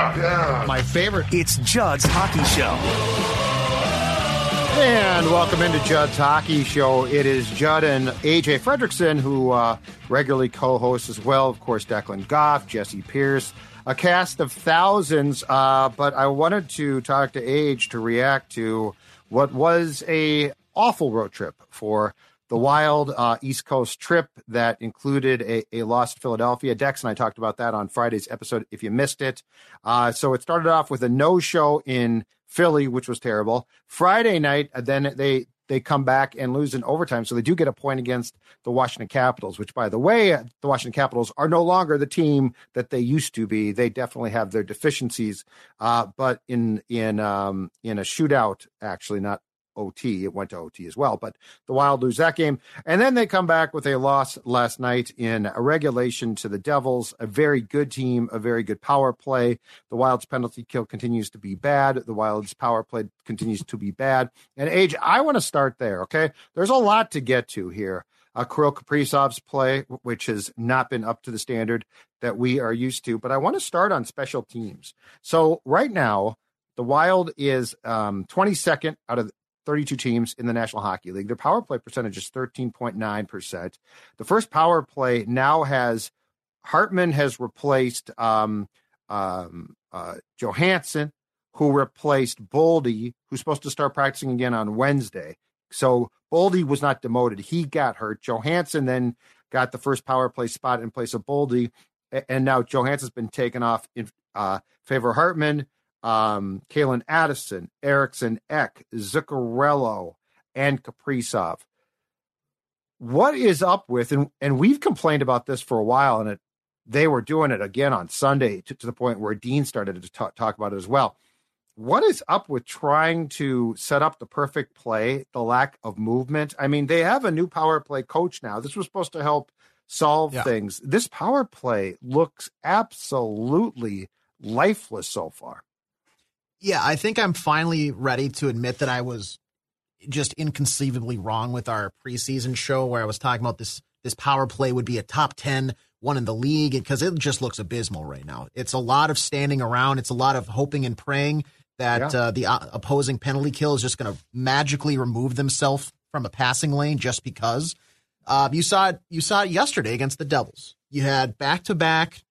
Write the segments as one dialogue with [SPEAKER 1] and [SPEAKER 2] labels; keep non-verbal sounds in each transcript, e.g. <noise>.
[SPEAKER 1] Hockey, yeah, yeah.
[SPEAKER 2] My favorite.
[SPEAKER 3] It's Judd's Hockey Show.
[SPEAKER 2] And welcome into Judd's Hockey Show. It is Judd and AJ Fredrickson who uh, regularly co hosts as well. Of course, Declan Goff, Jesse Pierce, a cast of thousands. Uh, but I wanted to talk to Age to react to what was a awful road trip for the wild uh, East Coast trip that included a, a loss to Philadelphia. Dex and I talked about that on Friday's episode if you missed it. Uh, so it started off with a no show in Philly, which was terrible. Friday night, uh, then they they come back and lose in overtime. So they do get a point against the Washington Capitals, which, by the way, the Washington Capitals are no longer the team that they used to be. They definitely have their deficiencies, uh, but in in um, in a shootout, actually, not OT. It went to OT as well, but the Wild lose that game. And then they come back with a loss last night in a regulation to the Devils, a very good team, a very good power play. The Wild's penalty kill continues to be bad. The Wild's power play continues to be bad. And Age, I want to start there, okay? There's a lot to get to here. Uh, Kirill Kaprizov's play, which has not been up to the standard that we are used to, but I want to start on special teams. So right now, the Wild is um, 22nd out of 32 teams in the National Hockey League. Their power play percentage is 13.9%. The first power play now has Hartman has replaced um, um, uh, Johansson, who replaced Boldy, who's supposed to start practicing again on Wednesday. So Boldy was not demoted. He got hurt. Johansson then got the first power play spot in place of Boldy. And now Johansson's been taken off in uh, favor of Hartman um, Calen Addison, Eriksson Ek, Zuccarello, and Kaprizov. What is up with, and, and we've complained about this for a while, and it, they were doing it again on Sunday to, to the point where Dean started to talk, talk about it as well. What is up with trying to set up the perfect play, the lack of movement? I mean, they have a new power play coach now. This was supposed to help solve yeah. things. This power play looks absolutely lifeless so far.
[SPEAKER 4] Yeah, I think I'm finally ready to admit that I was just inconceivably wrong with our preseason show where I was talking about this this power play would be a top 10 one in the league because it just looks abysmal right now. It's a lot of standing around, it's a lot of hoping and praying that yeah. uh, the uh, opposing penalty kill is just going to magically remove themselves from a passing lane just because. Uh, you saw it. You saw it yesterday against the Devils. You had back to back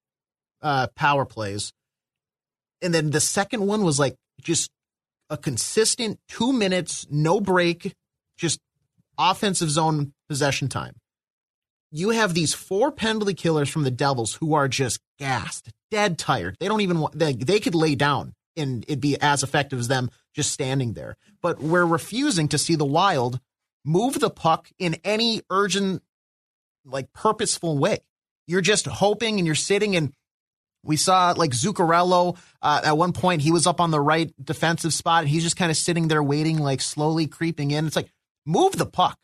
[SPEAKER 4] power plays and then the second one was like just a consistent two minutes, no break, just offensive zone possession time. You have these four penalty killers from the Devils who are just gassed, dead tired. They don't even want, they, they could lay down and it'd be as effective as them just standing there. But we're refusing to see the Wild move the puck in any urgent, like purposeful way. You're just hoping and you're sitting and we saw like Zuccarello uh, at one point. He was up on the right defensive spot, and he's just kind of sitting there waiting, like slowly creeping in. It's like move the puck.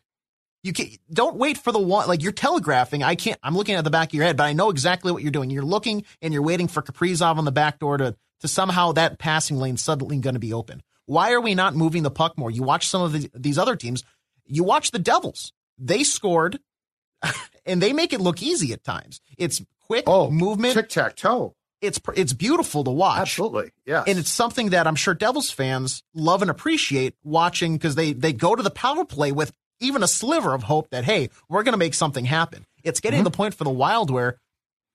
[SPEAKER 4] You can don't wait for the one. Like you're telegraphing. I can't. I'm looking at the back of your head, but I know exactly what you're doing. You're looking and you're waiting for Kaprizov on the back door to to somehow that passing lane suddenly going to be open. Why are we not moving the puck more? You watch some of the, these other teams. You watch the Devils. They scored, <laughs> and they make it look easy at times. It's quick oh, movement,
[SPEAKER 2] tic tac toe.
[SPEAKER 4] It's it's beautiful to watch.
[SPEAKER 2] Absolutely, yeah.
[SPEAKER 4] And it's something that I'm sure Devils fans love and appreciate watching because they they go to the power play with even a sliver of hope that hey, we're going to make something happen. It's getting mm-hmm. to the point for the Wild where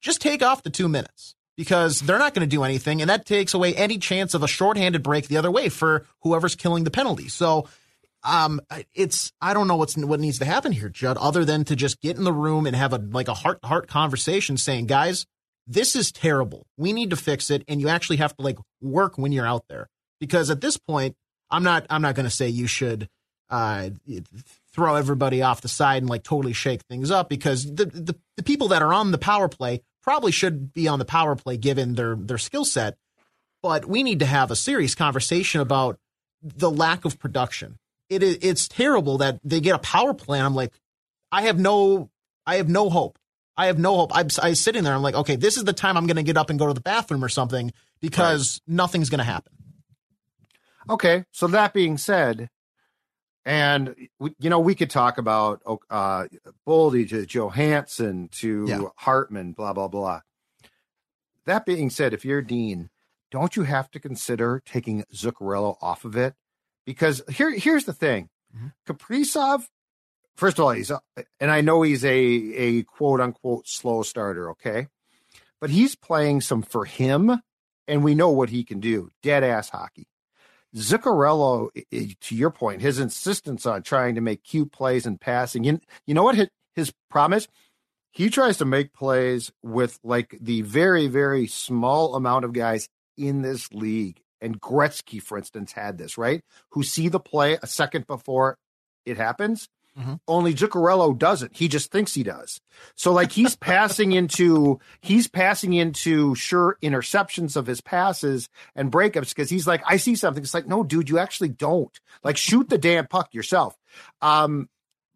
[SPEAKER 4] just take off the two minutes because they're not going to do anything, and that takes away any chance of a shorthanded break the other way for whoever's killing the penalty. So um, it's I don't know what's what needs to happen here, Judd, other than to just get in the room and have a like a heart to heart conversation, saying, guys, this is terrible. We need to fix it, and you actually have to like work when you're out there because at this point, I'm not I'm not going to say you should uh, throw everybody off the side and like totally shake things up because the, the the people that are on the power play probably should be on the power play given their their skill set. But we need to have a serious conversation about the lack of production. It is it's terrible that they get a power play. And I'm like, I have no, I have no hope. I have no hope. I'm, I was sitting there. I'm like, okay, this is the time I'm going to get up and go to the bathroom or something because right. nothing's going to happen.
[SPEAKER 2] Okay, so that being said, and we, you know we could talk about uh, Boldy to Johansson to yeah. Hartman, blah blah blah. That being said, if you're Dean, don't you have to consider taking Zuccarello off of it? Because here here's the thing, mm-hmm. Kaprizov. First of all, he's a, and I know he's a a quote unquote slow starter, okay, but he's playing some for him, and we know what he can do, dead ass hockey. Zuccarello, to your point, his insistence on trying to make cute plays and passing. You, you know what his, his promise? He tries to make plays with like the very, very small amount of guys in this league. And Gretzky, for instance, had this, right? Who see the play a second before it happens Mm-hmm. Only Zuccarello doesn't. He just thinks he does. So like he's passing into <laughs> he's passing into sure interceptions of his passes and breakups because he's like, I see something. It's like, no, dude, you actually don't. Like shoot the damn puck yourself. Um,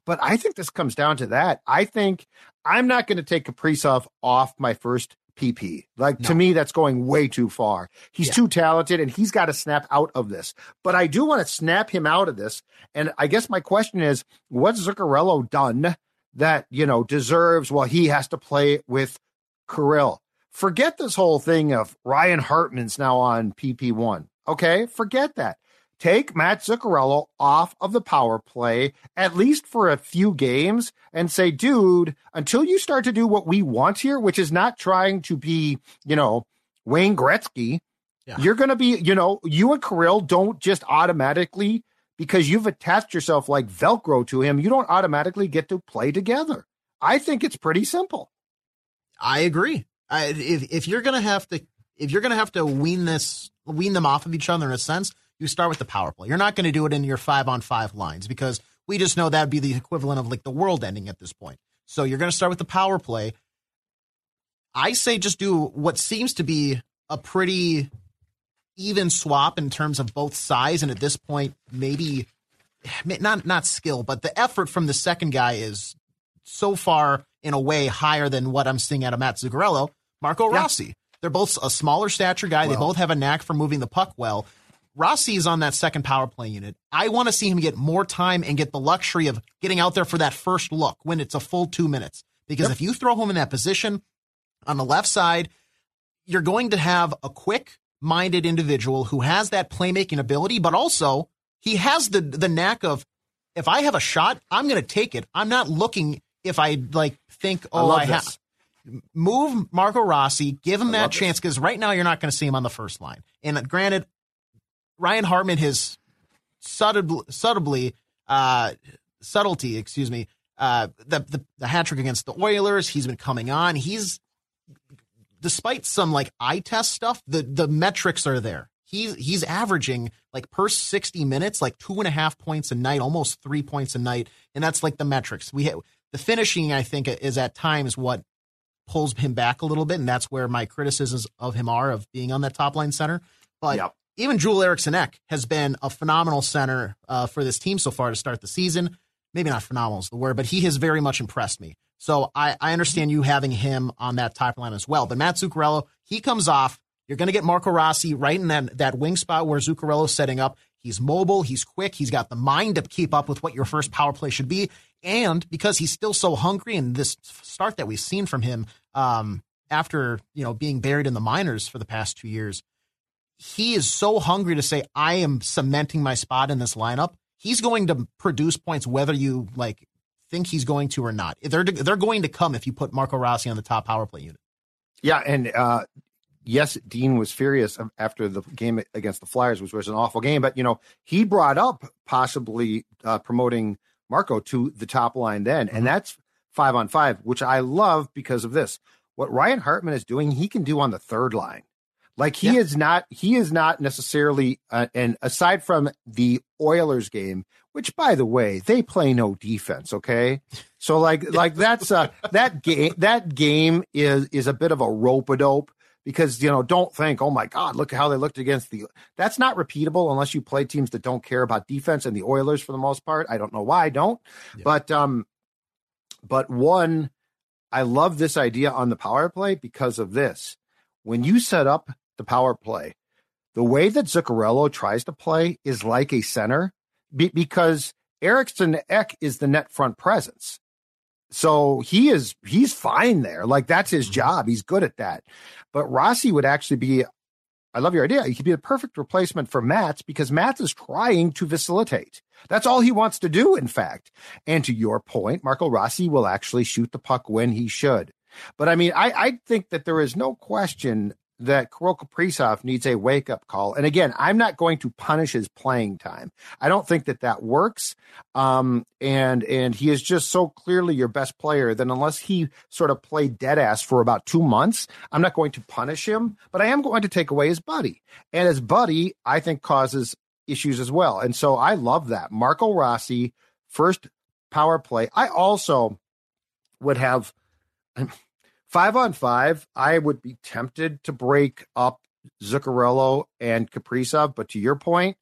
[SPEAKER 2] but I think this comes down to that. I think I'm not going to take Kaprizov off my first PP. Like no. to me, that's going way too far. He's yeah. too talented and he's got to snap out of this. But I do want to snap him out of this. And I guess my question is, what's Zuccarello done that, you know, deserves, well, he has to play with Kirill? Forget this whole thing of Ryan Hartman's now on PP1. Okay. Forget that take Matt Zuccarello off of the power play, at least for a few games, and say, dude, until you start to do what we want here, which is not trying to be, you know, Wayne Gretzky, yeah. you're going to be, you know, you and Kirill don't just automatically, because you've attached yourself like Velcro to him, you don't automatically get to play together. I think it's pretty simple.
[SPEAKER 4] I agree. I, if if you're gonna have to if you're gonna have to wean this wean them off of each other in a sense, you start with the power play. You're not going to do it in your five on five lines because we just know that'd be the equivalent of like the world ending at this point. So you're going to start with the power play. I say just do what seems to be a pretty even swap in terms of both size and at this point maybe not not skill, but the effort from the second guy is so far in a way higher than what I'm seeing out of Matt Zuccarello. Marco yeah. Rossi. They're both a smaller stature guy. Well, they both have a knack for moving the puck well. Rossi is on that second power play unit. I want to see him get more time and get the luxury of getting out there for that first look when it's a full two minutes. Because yep. if you throw him in that position on the left side, you're going to have a quick minded individual who has that playmaking ability, but also he has the the knack of if I have a shot, I'm going to take it. I'm not looking if I like think, oh, I, I have. Move Marco Rossi, give him I that chance because right now you're not going to see him on the first line. And granted, Ryan Hartman has subtly, subtly uh, subtlety, excuse me, uh, the, the, the hat trick against the Oilers. He's been coming on. He's despite some like eye test stuff, the the metrics are there. He's he's averaging like per sixty minutes, like two and a half points a night, almost three points a night, and that's like the metrics. We have, the finishing, I think, is at times what pulls him back a little bit, and that's where my criticisms of him are of being on that top line center. But yep even Joel Eriksson Ek has been a phenomenal center uh, for this team so far to start the season. Maybe not phenomenal is the word, but he has very much impressed me. So I, I understand you having him on that top line as well. But Matt Zuccarello, he comes off. You're going to get Marco Rossi right in that, that wing spot where Zuccarello's setting up. He's mobile. He's quick. He's got the mind to keep up with what your first power play should be. And because he's still so hungry and this start that we've seen from him um, after, you know, being buried in the minors for the past two years, he is so hungry to say, I am cementing my spot in this lineup. He's going to produce points whether you like think he's going to or not. They're they're going to come if you put Marco Rossi on the top power play unit.
[SPEAKER 2] Yeah, and uh, yes, Dean was furious after the game against the Flyers, which was an awful game. But you know, he brought up possibly uh, promoting Marco to the top line then, mm-hmm. and that's five on five, which I love because of this. What Ryan Hartman is doing, he can do on the third line. Like he
[SPEAKER 4] Yeah.
[SPEAKER 2] is not he is not necessarily uh, and aside from the Oilers game, which by the way, they play no defense, okay? So like <laughs> like that's uh that game that game is is a bit of a rope a dope because you know don't think oh my god look how they looked against the that's not repeatable unless you play teams that don't care about defense and the Oilers for the most part. I don't know why I don't. But um but one I love this idea on the power play because of this. When you set up the power play, the way that Zuccarello tries to play is like a center be- because Eriksson Ek is the net front presence. So he is he's fine there. Like that's his mm-hmm. job. He's good at that. But Rossi would actually be I love your idea. He could be the perfect replacement for Mats because Mats is trying to facilitate. That's all he wants to do, in fact. And to your point, Marco Rossi will actually shoot the puck when he should. But I mean, I, I think that there is no question that Kirill Kaprizov needs a wake up call. And again, I'm not going to punish his playing time. I don't think that that works. Um, and and he is just so clearly your best player. Then unless he sort of played dead ass for about two months, I'm not going to punish him. But I am going to take away his buddy. And his buddy, I think, causes issues as well. And so I love that Marco Rossi first power play. I also would have five on five, I would be tempted to break up Zuccarello and Kaprizov. But to your point,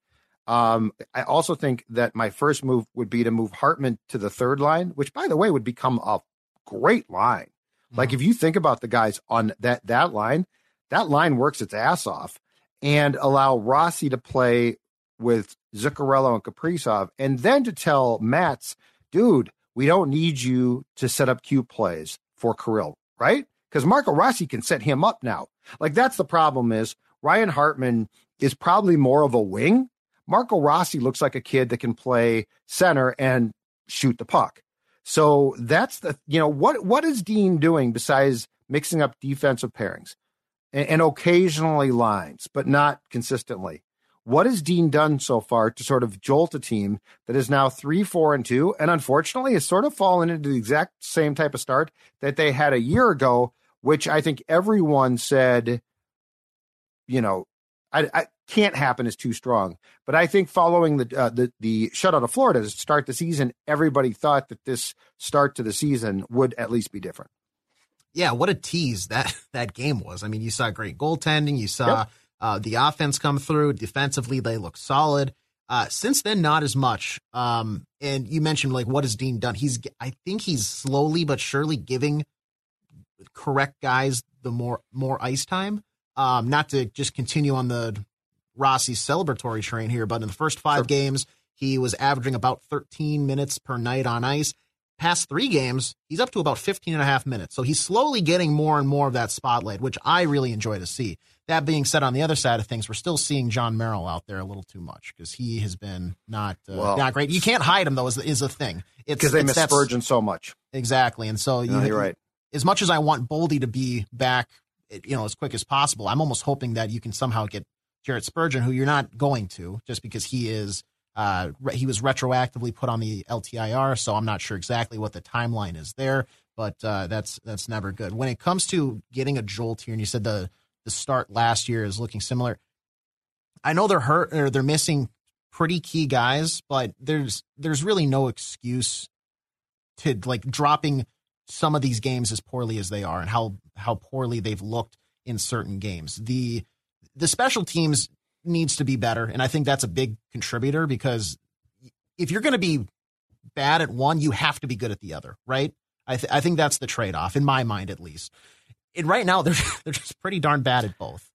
[SPEAKER 2] um, I also think that my first move would be to move Hartman to the third line, which, by the way, would become a great line. Like if you think about the guys on that that line, that line works its ass off, and allow Rossi to play with Zuccarello and Kaprizov, and then to tell Mats, dude, we don't need you to set up cute plays for Kirill, right? Because Marco Rossi can set him up now. Like that's the problem is Ryan Hartman is probably more of a wing. Marco Rossi looks like a kid that can play center and shoot the puck. So that's the you know what what is Dean doing besides mixing up defensive pairings and, and occasionally lines, but not consistently. What has Dean done so far to sort of jolt a team that is now three, four, and two, and unfortunately has sort of fallen into the exact same type of start that they had a year ago, which I think everyone said, you know, I, I can't happen is too strong. But I think following the uh, the the shutout of Florida to start the season, everybody thought that this start to the season would at least be different.
[SPEAKER 4] Yeah, what a tease that <laughs> that game was. I mean, you saw great goaltending. You saw
[SPEAKER 2] Yep.
[SPEAKER 4] Uh, the offense come through. Defensively, they look solid. Uh, since then, not as much. Um, and you mentioned like what has Dean done? He's I think he's slowly but surely giving correct guys the more more ice time. Um, not to just continue on the Rossi celebratory train here, but in the first five
[SPEAKER 2] Sure.
[SPEAKER 4] games, he was averaging about 13 minutes per night on ice. Past three games, he's up to about 15 and a half minutes. So he's slowly getting more and more of that spotlight, which I really enjoy to see. That being said, on the other side of things, we're still seeing Jon Merrill out there a little too much because he has been not uh,
[SPEAKER 2] Well-
[SPEAKER 4] not great. You can't hide him though, is, is a thing. It's
[SPEAKER 2] Because they
[SPEAKER 4] it's
[SPEAKER 2] miss Spurgeon so much.
[SPEAKER 4] exactly, and so
[SPEAKER 2] No,
[SPEAKER 4] you,
[SPEAKER 2] you're right.
[SPEAKER 4] as much as I want Boldy to be back, you know, as quick as possible, I'm almost hoping that you can somehow get Jared Spurgeon, who you're not going to, just because he is uh, he was retroactively put on the LTIR, so I'm not sure exactly what the timeline is there, but uh, that's that's never good. When it comes to getting a jolt here, and you said the the start last year is looking similar. I know they're hurt or they're missing pretty key guys, but there's there's really no excuse to like dropping some of these games as poorly as they are and how how poorly they've looked in certain games. The the special teams needs to be better, and I think that's a big contributor because if you're going to be bad at one, you have to be good at the other, right? I th- I think that's the trade off in my mind at least. And right now <laughs> they're they're just pretty darn bad at both.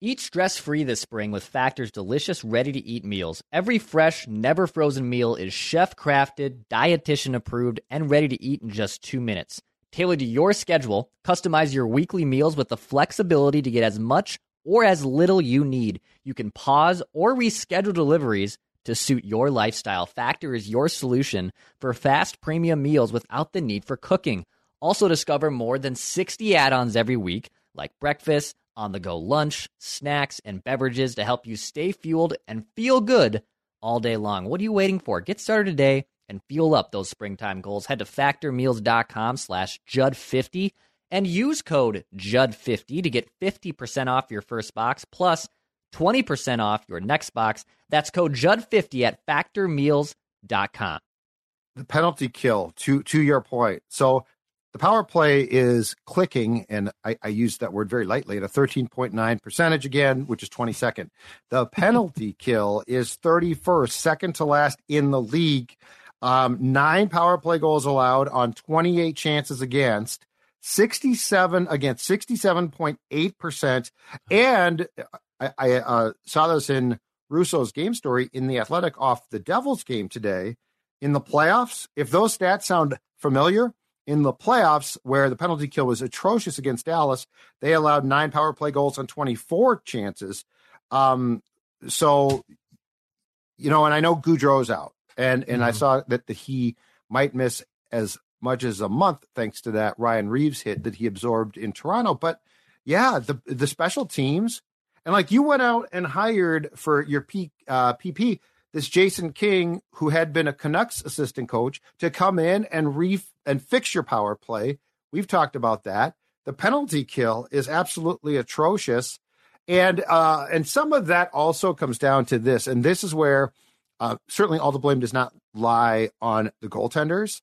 [SPEAKER 5] Eat stress free this spring with Factor's delicious, ready to eat meals. Every fresh, never frozen meal is chef crafted, dietitian approved, and ready to eat in just two minutes. Tailored to your schedule, customize your weekly meals with the flexibility to get as much or as little you need. You can pause or reschedule deliveries to suit your lifestyle. Factor is your solution for fast premium meals without the need for cooking. Also, discover more than 60 add ons every week, like breakfast, on the go lunch, snacks, and beverages to help you stay fueled and feel good all day long. What are you waiting for? Get started today and fuel up those springtime goals. Head to factormeals.com slash Judd50 and use code Judd50 to get 50% off your first box plus 20% off your next box. That's code Judd50 at factormeals.com.
[SPEAKER 2] The penalty kill, to to your point. So the power play is clicking, and I, I use that word very lightly at a 13.9 percentage again, which is 22nd. The <laughs> penalty kill is 31st, second to last in the league. Um, nine power play goals allowed on 28 chances against. 67 against 67.8%. And I, I uh, saw this in Russo's game story in the Athletic off the Devils game today. In the playoffs, if those stats sound familiar, in the playoffs, where the penalty kill was atrocious against Dallas, they allowed nine power play goals on 24 chances. Um, so, you know, and I know Gaudreau's out, and and mm-hmm. I saw that the, he might miss as much as a month thanks to that Ryan Reaves hit that he absorbed in Toronto. But yeah, the the special teams and like you went out and hired for your P, uh, PP this Jason King, who had been a Canucks assistant coach, to come in and re and fix your power play. We've talked about that. The penalty kill is absolutely atrocious, and uh, and some of that also comes down to this, and this is where uh, certainly all the blame does not lie on the goaltenders,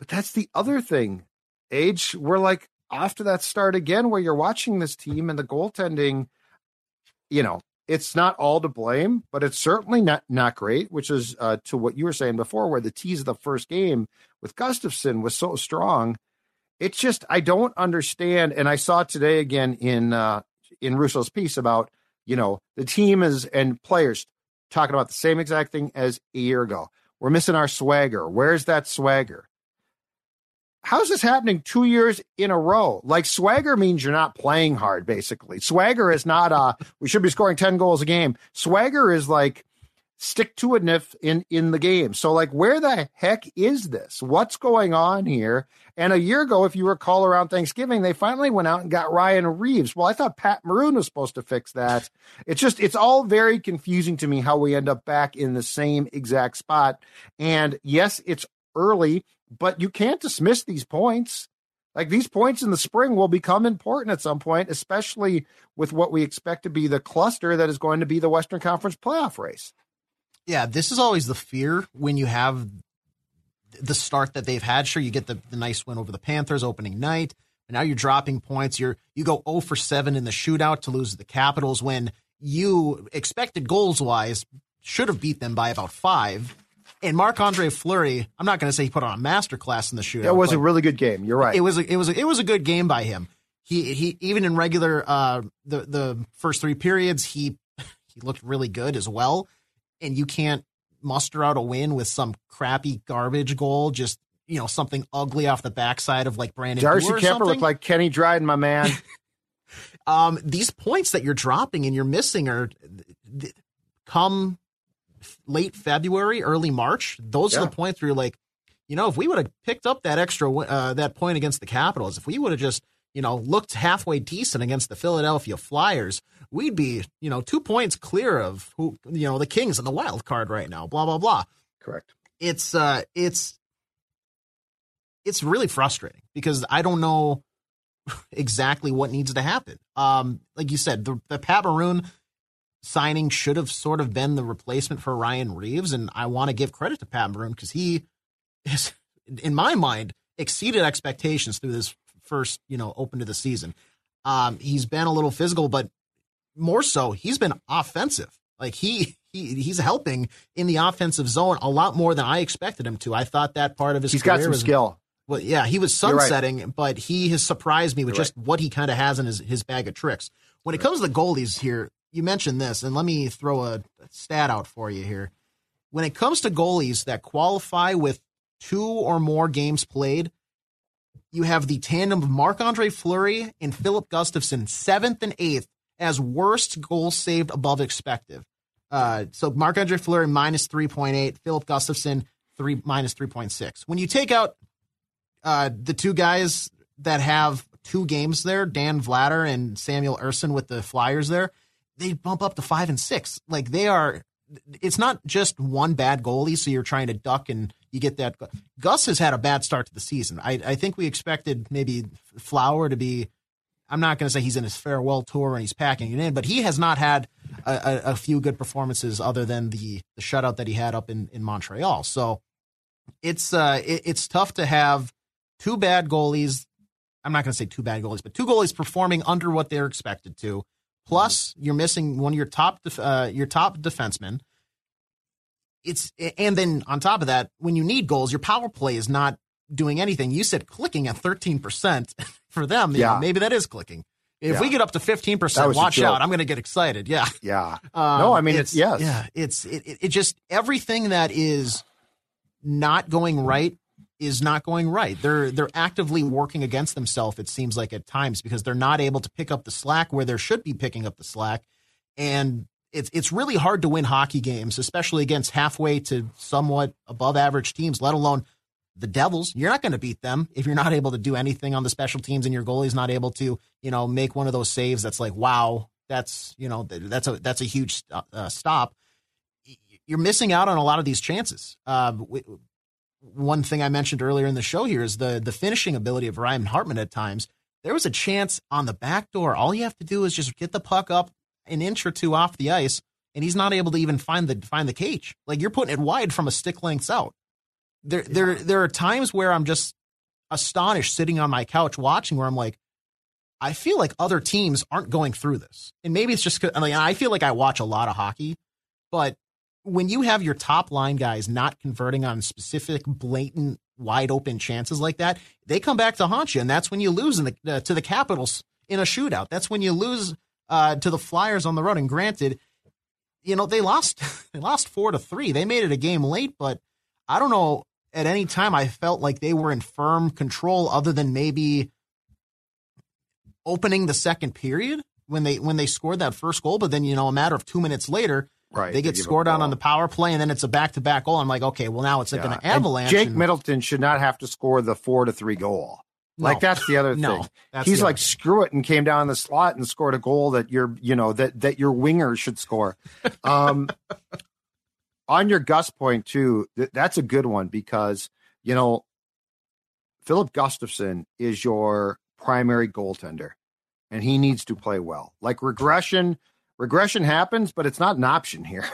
[SPEAKER 2] but that's the other thing. Age, we're like after that start again, where you're watching this team and the goaltending, you know, it's not all to blame, but it's certainly not not great. Which is uh, to what you were saying before, where the tease of the first game with Gustavsson was so strong. It's just I don't understand, and I saw today again in uh, in Russo's piece about you know the team is and players talking about the same exact thing as a year ago. We're missing our swagger. Where's that swagger? How's this happening two years in a row? Like swagger means you're not playing hard, basically. Swagger is not uh we should be scoring 10 goals a game. Swagger is like stick to it in in the game. So like where the heck is this? What's going on here? And a year ago, if you recall around Thanksgiving, they finally went out and got Ryan Reaves. Well, I thought Pat Maroon was supposed to fix that. It's just it's all very confusing to me how we end up back in the same exact spot. And yes, it's early but you can't dismiss these points. Like these points in the spring will become important at some point, especially with what we expect to be the cluster that is going to be the Western Conference playoff race.
[SPEAKER 4] Yeah, this is always the fear when you have the start that they've had. Sure, you get the, the nice win over the Panthers opening night. And now you're dropping points. You're you go 0 for 7 in the shootout to lose the Capitals when you expected goals wise should have beat them by about five and Marc Andre Fleury, I'm not going to say he put on a masterclass in the shootout.
[SPEAKER 2] It was a really good game. You're right.
[SPEAKER 4] It was a, it was a, it was a good game by him. He he even in regular uh the the first three periods he <laughs> he looked really good as well. And you can't muster out a win with some crappy garbage goal. Just you know something ugly off the backside of like Brandon.
[SPEAKER 2] Darcy Kuemper looked like Kenny Dryden, my man. <laughs>
[SPEAKER 4] um, these points that you're dropping and you're missing are come late February, early March, those yeah. are the points where you're like, you know, if we would have picked up that extra uh, that point against the Capitals, if we would have just you know looked halfway decent against the Philadelphia Flyers, we'd be you know two points clear of who you know the Kings in the wild card right now. Blah blah blah.
[SPEAKER 2] Correct.
[SPEAKER 4] It's uh it's it's really frustrating because I don't know <laughs> exactly what needs to happen. Um, like you said, the, the Pat Maroon signing should have sort of been the replacement for Ryan Reaves. And I want to give credit to Pat Maroon because he is, in my mind, exceeded expectations through this first, you know, open to the season. Um, he's been a little physical, but more so, he's been offensive. Like he, he he's helping in the offensive zone a lot more than I expected him to. I thought that part of his
[SPEAKER 2] he's got some was, skill.
[SPEAKER 4] Well, yeah, he was sunsetting, right. but he has surprised me with You're just right. what he kind of has in his, his bag of tricks. When it comes to the goalies here, you mentioned this, and let me throw a stat out for you here. When it comes to goalies that qualify with two or more games played, you have the tandem of Marc Andre Fleury and Filip Gustavsson, seventh and eighth, as worst goal saved above expected. Uh, so Marc Andre Fleury minus 3.8, Filip Gustavsson three minus 3.6. When you take out uh, the two guys that have two games there, Dan Vladar and Samuel Ersson with the Flyers there, they bump up to five and six. Like they are, it's not just one bad goalie, so you're trying to duck and you get that. Gus has had a bad start to the season. I, I think we expected maybe Flower to be. I'm not going to say he's in his farewell tour and he's packing it in, but he has not had a, a, a few good performances other than the the shutout that he had up in, in Montreal. So it's uh it, it's tough to have two bad goalies. I'm not going to say two bad goalies, but two goalies performing under what they're expected to. Plus, you're missing one of your top def- uh, your top defensemen it's and then on top of that, when you need goals, your power play is not doing anything. You said clicking at thirteen percent <laughs> for them. Yeah, know, maybe that is clicking. If yeah. we get up to fifteen percent, watch out! I'm going to get excited. Yeah,
[SPEAKER 2] yeah. Um, <laughs> no, I mean it's, it's yes.
[SPEAKER 4] Yeah, it's it, it just everything that is not going right is not going right. They're they're actively working against themselves. It seems like at times because they're not able to pick up the slack where they should be picking up the slack, and it's it's really hard to win hockey games, especially against halfway to somewhat above average teams, let alone the Devils. You're not going to beat them if you're not able to do anything on the special teams and your goalie's not able to, you know, make one of those saves that's like, wow, that's, you know, that's a that's a huge uh, stop. You're missing out on a lot of these chances. Uh, one thing I mentioned earlier in the show here is the the finishing ability of Ryan Hartman at times. There was a chance on the back door. All you have to do is just get the puck up an inch or two off the ice, and he's not able to even find the find the cage. Like you're putting it wide from a stick lengths out. There yeah. there there are times where I'm just astonished sitting on my couch watching where I'm like, I feel like other teams aren't going through this, and maybe it's just I mean I feel like I watch a lot of hockey, but when you have your top line guys not converting on specific blatant wide open chances like that, they come back to haunt you, and that's when you lose the, uh, to the Capitals in a shootout. That's when you lose uh, to the Flyers on the road. And granted, you know they lost <laughs> they lost four to three. They made it a game late, but I don't know. At any time, I felt like they were in firm control, other than maybe opening the second period when they when they scored that first goal. But then you know, a matter of two minutes later, Right. They get they scored on on the power play, and then it's a back to back goal. I'm like, okay, well now it's like yeah. an avalanche.
[SPEAKER 2] And Jake Middleton should not have to score the four to three goal. No. Like that's the other no, thing. He's like screw it and came down the slot and scored a goal that your you know that that your winger should score. Um, <laughs> on your Gus point too, th- that's a good one because you know Filip Gustavsson is your primary goaltender, and he needs to play well. Like regression, regression happens, but it's not an option here,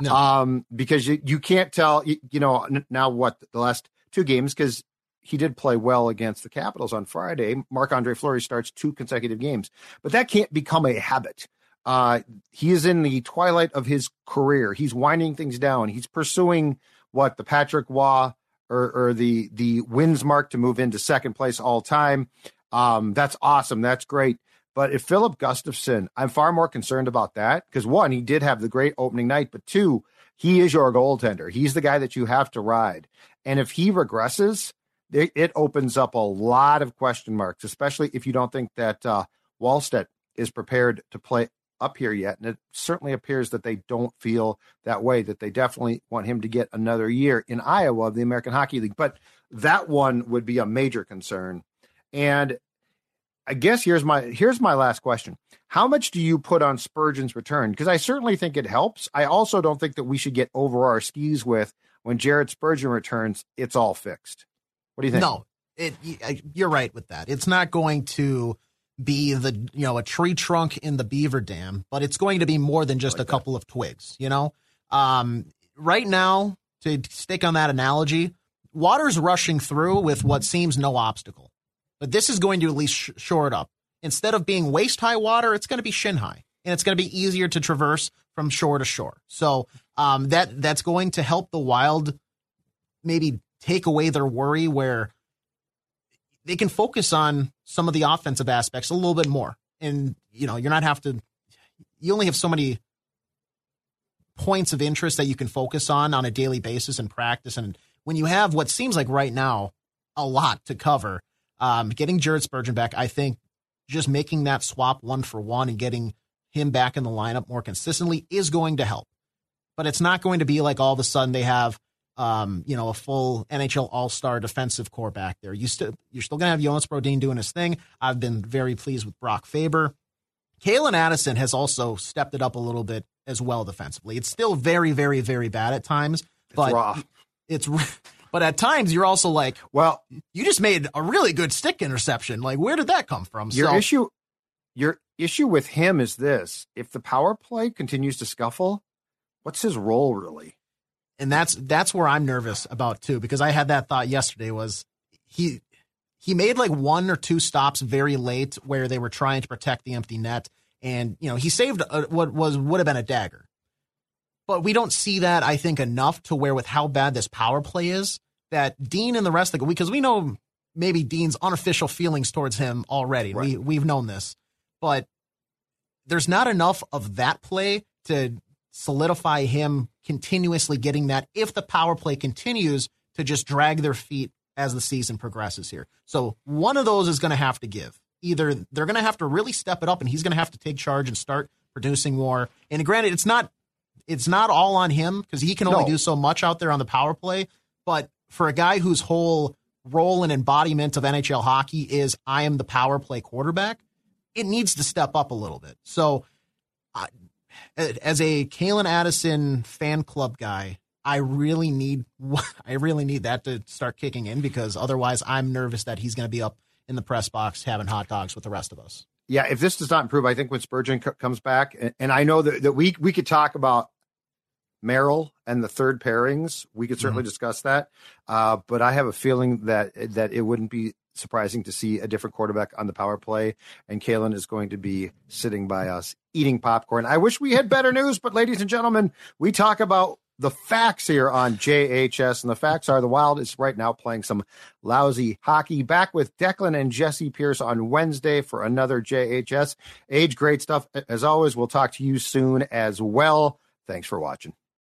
[SPEAKER 2] no. <laughs> um, because you you can't tell you, you know now what the last two games because he did play well against the Capitals on Friday. Marc Andre Fleury starts two consecutive games, but that can't become a habit. Uh, he is in the twilight of his career. He's winding things down. He's pursuing what the Patrick Roy or, or the the wins mark to move into second place all time. Um, that's awesome. That's great. But if Filip Gustavsson, I'm far more concerned about that because one, he did have the great opening night, but two, he is your goaltender. He's the guy that you have to ride. And if he regresses, it, it, opens up a lot of question marks, especially if you don't think that uh, Wallstedt is prepared to play up here yet. And it certainly appears that they don't feel that way, that they definitely want him to get another year in Iowa of the American Hockey League. But that one would be a major concern. And I guess here's my here's my last question. How much do you put on Spurgeon's return? Because I certainly think it helps. I also don't think that we should get over our skis with when Jared Spurgeon returns, it's all fixed. What do you think?
[SPEAKER 4] No, it, you're right with that. It's not going to be the you know a tree trunk in the beaver dam, but it's going to be more than just like a couple that. of twigs. You know, um, right now to stick on that analogy, water's rushing through with what seems no obstacle, but this is going to at least sh- shore it up. Instead of being waist high water, it's going to be shin high, and it's going to be easier to traverse from shore to shore. So um, that that's going to help the Wild maybe take away their worry where they can focus on some of the offensive aspects a little bit more. And, you know, you're not have to, you only have so many points of interest that you can focus on on a daily basis in practice. And when you have what seems like right now a lot to cover, um, getting Jared Spurgeon back, I think just making that swap one for one and getting him back in the lineup more consistently is going to help. But it's not going to be like all of a sudden they have um, you know, a full NHL All Star defensive core back there. You still you're still gonna have Jonas Brodin doing his thing. I've been very pleased with Brock Faber. Calen Addison has also stepped it up a little bit as well defensively. It's still very, very, very bad at times, but
[SPEAKER 2] it's,
[SPEAKER 4] it's But at times you're also like,
[SPEAKER 2] Well,
[SPEAKER 4] you just made a really good stick interception. Like, where did that come from?
[SPEAKER 2] your
[SPEAKER 4] so,
[SPEAKER 2] issue your issue with him is this. If the power play continues to scuffle, what's his role really?
[SPEAKER 4] and that's that's where I'm nervous about too, because I had that thought yesterday. Was he he made like one or two stops very late where they were trying to protect the empty net, and you know he saved a, what was would have been a dagger. But we don't see that I think enough to where with how bad this power play is that Dean and the rest of the because we know maybe Dean's unofficial feelings towards him already. We we've known this, but there's not enough of that play to solidify him continuously getting that if the power play continues to just drag their feet as the season progresses here. So one of those is going to have to give. Either they're going to have to really step it up and he's going to have to take charge and start producing more. And granted, it's not it's not all on him because he can only
[SPEAKER 2] No.
[SPEAKER 4] do so much out there on the power play. But for a guy whose whole role and embodiment of NHL hockey is I am the power play quarterback, it needs to step up a little bit. So, I as a Calen Addison fan club guy, I really need <laughs> I really need that to start kicking in because otherwise, I'm nervous that he's going to be up in the press box having hot dogs with the rest of us.
[SPEAKER 2] Yeah, if this does not improve, I think when Spurgeon co- comes back, and, and I know that, that we we could talk about Merrill and the third pairings. We could certainly discuss that, uh, but I have a feeling that that it wouldn't be surprising to see a different quarterback on the power play, and Calen is going to be sitting by us eating popcorn. I wish we had better news, but ladies and gentlemen, we talk about the facts here on JHS, and the facts are the Wild is right now playing some lousy hockey. Back with Declan and Jesse Pierce on Wednesday for another JHS. Age great stuff. As always, we'll talk to you soon as well. Thanks for watching.